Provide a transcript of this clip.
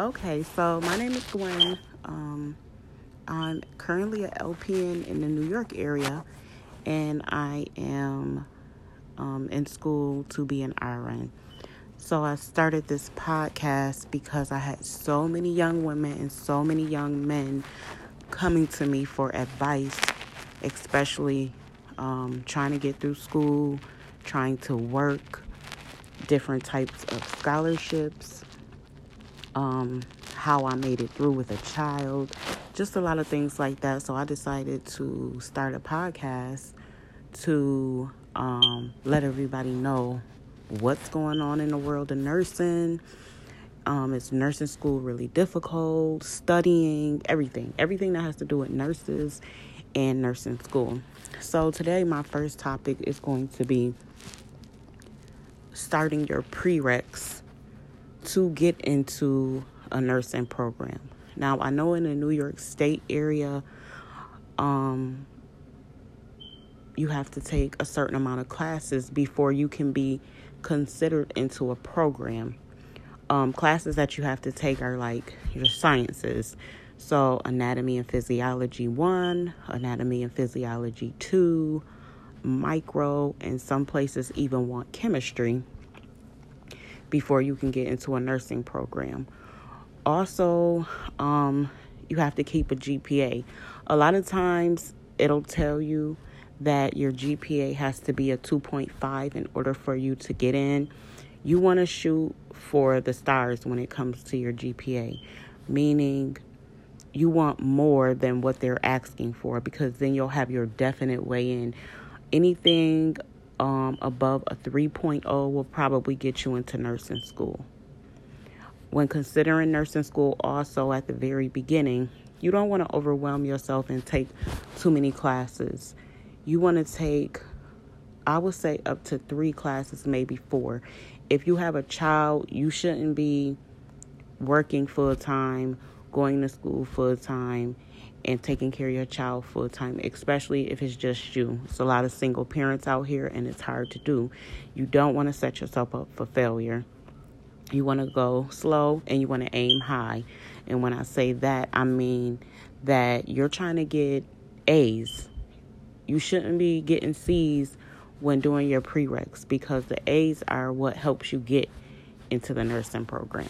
Okay, so my name is Gwen. Um, I'm currently an LPN in the New York area, and I am um, in school to be an RN. So I started this podcast because I had so many young women and so many young men coming to me for advice, especially um, trying to get through school, trying to work, different types of scholarships, um, how I made it through with a child, just a lot of things like that. So I decided to start a podcast to um, let everybody know what's going on in the world of nursing. Um, is nursing school really difficult? Studying, everything, everything that has to do with nurses and nursing school. So, today, my first topic is going to be starting your prereqs to get into a nursing program. Now, I know in the New York State area, um, you have to take a certain amount of classes before you can be considered into a program. Um, classes that you have to take are like your sciences. So, anatomy and physiology 1, anatomy and physiology 2, micro, and some places even want chemistry before you can get into a nursing program. Also, um, you have to keep a GPA. A lot of times it'll tell you that your GPA has to be a 2.5 in order for you to get in. You want to shoot for the stars when it comes to your GPA, meaning you want more than what they're asking for because then you'll have your definite way in. Anything um, above a 3.0 will probably get you into nursing school. When considering nursing school, also at the very beginning, you don't want to overwhelm yourself and take too many classes you want to take, I would say, up to three classes, maybe four. If you have a child, you shouldn't be working full time, going to school full time, and taking care of your child full time, especially if it's just you. It's a lot of single parents out here, and it's hard to do. You don't want to set yourself up for failure. You want to go slow and you want to aim high. And when I say that, I mean that you're trying to get A's you shouldn't be getting C's when doing your prereqs because the A's are what helps you get into the nursing program.